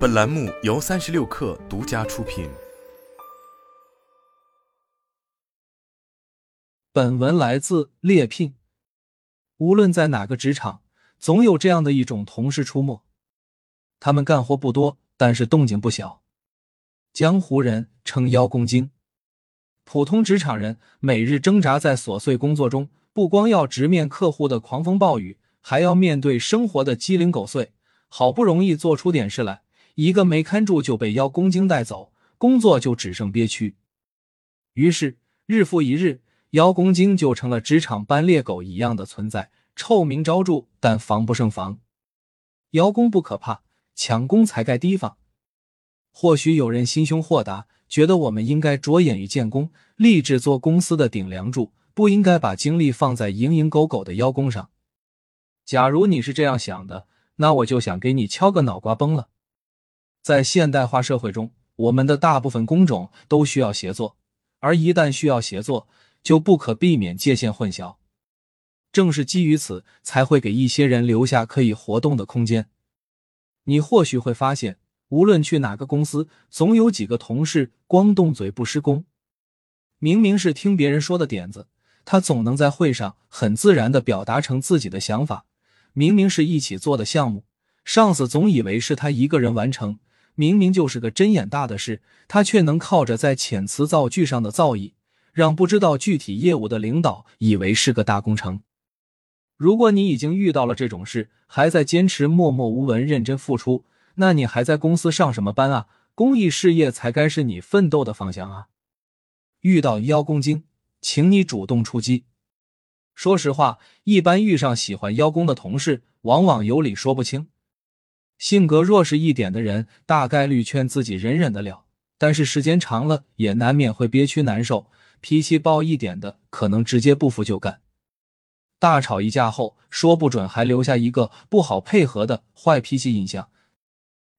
本栏目由三十六氪独家出品。本文来自猎聘。无论在哪个职场，总有这样的一种同事出没。他们干活不多，但是动静不小。江湖人称邀功精。普通职场人每日挣扎在琐碎工作中，不光要直面客户的狂风暴雨，还要面对生活的鸡零狗碎。好不容易做出点事来。一个没看住就被邀功精带走，工作就只剩憋屈。于是日复一日，邀功精就成了职场班猎狗一样的存在，臭名昭著，但防不胜防。邀功不可怕，抢功才该提防。或许有人心胸豁达，觉得我们应该着眼于建功，立志做公司的顶梁柱，不应该把精力放在蝇营狗苟的邀功上。假如你是这样想的，那我就想给你敲个脑瓜崩了。在现代化社会中，我们的大部分工种都需要协作，而一旦需要协作，就不可避免界限混淆。正是基于此，才会给一些人留下可以活动的空间。你或许会发现，无论去哪个公司，总有几个同事光动嘴不施工。明明是听别人说的点子，他总能在会上很自然的表达成自己的想法。明明是一起做的项目，上司总以为是他一个人完成。明明就是个针眼大的事，他却能靠着在遣词造句上的造诣，让不知道具体业务的领导以为是个大工程。如果你已经遇到了这种事，还在坚持默默无闻、认真付出，那你还在公司上什么班啊？公益事业才该是你奋斗的方向啊！遇到邀功精，请你主动出击。说实话，一般遇上喜欢邀功的同事，往往有理说不清。性格弱势一点的人，大概率劝自己忍忍得了，但是时间长了，也难免会憋屈难受。脾气暴一点的，可能直接不服就干。大吵一架后，说不准还留下一个不好配合的坏脾气印象。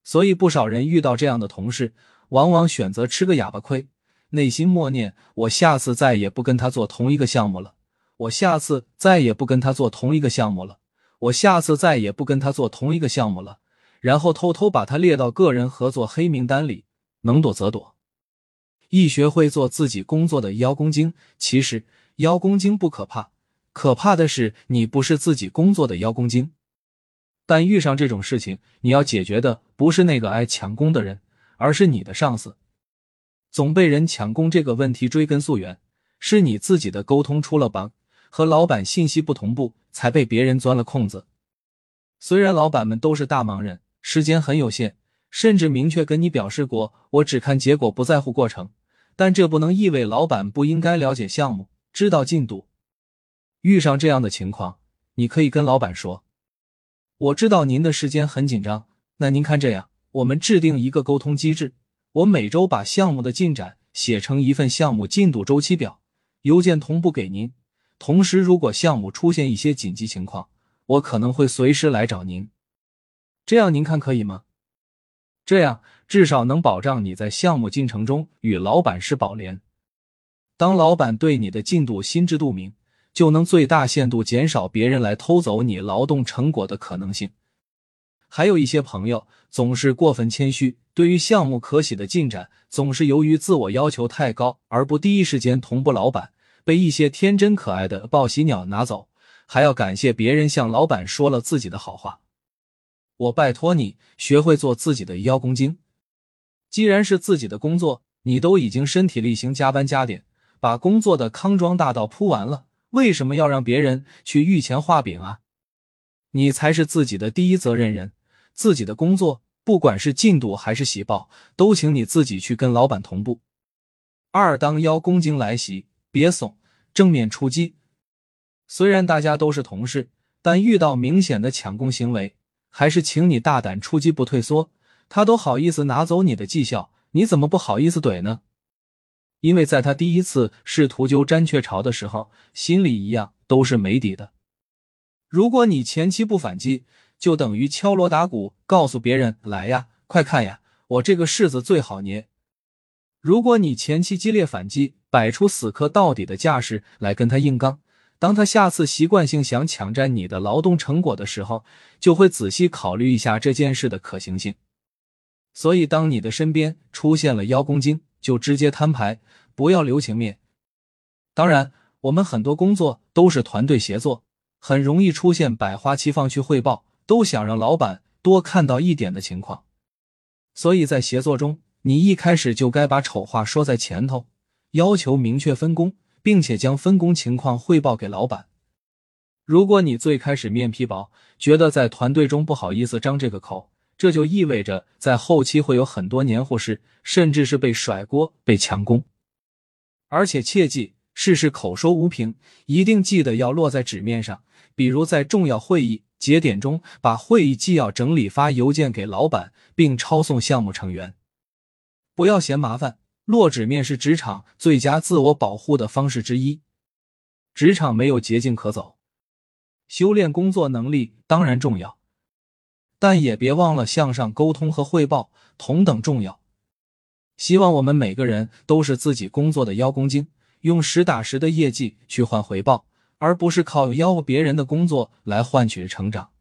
所以，不少人遇到这样的同事，往往选择吃个哑巴亏，内心默念：“我下次再也不跟他做同一个项目了。我下次再也不跟他做同一个项目了。我下次再也不跟他做同一个项目了。”然后偷偷把他列到个人合作黑名单里，能躲则躲。一学会做自己工作的邀功精，其实邀功精不可怕，可怕的是你不是自己工作的邀功精。但遇上这种事情，你要解决的不是那个爱抢功的人，而是你的上司。总被人抢功这个问题追根溯源，是你自己的沟通出了 bug，和老板信息不同步，才被别人钻了空子。虽然老板们都是大忙人。时间很有限，甚至明确跟你表示过，我只看结果，不在乎过程。但这不能意味老板不应该了解项目，知道进度。遇上这样的情况，你可以跟老板说：“我知道您的时间很紧张，那您看这样，我们制定一个沟通机制，我每周把项目的进展写成一份项目进度周期表，邮件同步给您。同时，如果项目出现一些紧急情况，我可能会随时来找您。”这样您看可以吗？这样至少能保障你在项目进程中与老板是宝莲。当老板对你的进度心知肚明，就能最大限度减少别人来偷走你劳动成果的可能性。还有一些朋友总是过分谦虚，对于项目可喜的进展，总是由于自我要求太高而不第一时间同步老板，被一些天真可爱的报喜鸟拿走，还要感谢别人向老板说了自己的好话。我拜托你学会做自己的邀功精。既然是自己的工作，你都已经身体力行加班加点，把工作的康庄大道铺完了，为什么要让别人去御前画饼啊？你才是自己的第一责任人，自己的工作不管是进度还是喜报，都请你自己去跟老板同步。二，当邀功精来袭，别怂，正面出击。虽然大家都是同事，但遇到明显的抢功行为。还是请你大胆出击，不退缩。他都好意思拿走你的绩效，你怎么不好意思怼呢？因为在他第一次试图揪詹雀巢的时候，心里一样都是没底的。如果你前期不反击，就等于敲锣打鼓，告诉别人来呀，快看呀，我这个柿子最好捏。如果你前期激烈反击，摆出死磕到底的架势来跟他硬刚。当他下次习惯性想抢占你的劳动成果的时候，就会仔细考虑一下这件事的可行性。所以，当你的身边出现了邀功精，就直接摊牌，不要留情面。当然，我们很多工作都是团队协作，很容易出现百花齐放去汇报，都想让老板多看到一点的情况。所以在协作中，你一开始就该把丑话说在前头，要求明确分工，并且将分工情况汇报给老板。如果你最开始面皮薄，觉得在团队中不好意思张这个口。这就意味着在后期会有很多黏糊事，甚至是被甩锅、被强攻。而且切记，事事口说无凭，一定记得要落在纸面上。比如在重要会议节点中，把会议纪要整理发邮件给老板，并抄送项目成员。不要嫌麻烦，落纸面是职场最佳自我保护的方式之一。职场没有捷径可走，修炼工作能力当然重要。但也别忘了向上沟通和汇报同等重要。希望我们每个人都是自己工作的邀功精，用实打实的业绩去换回报，而不是靠邀别人的工作来换取成长。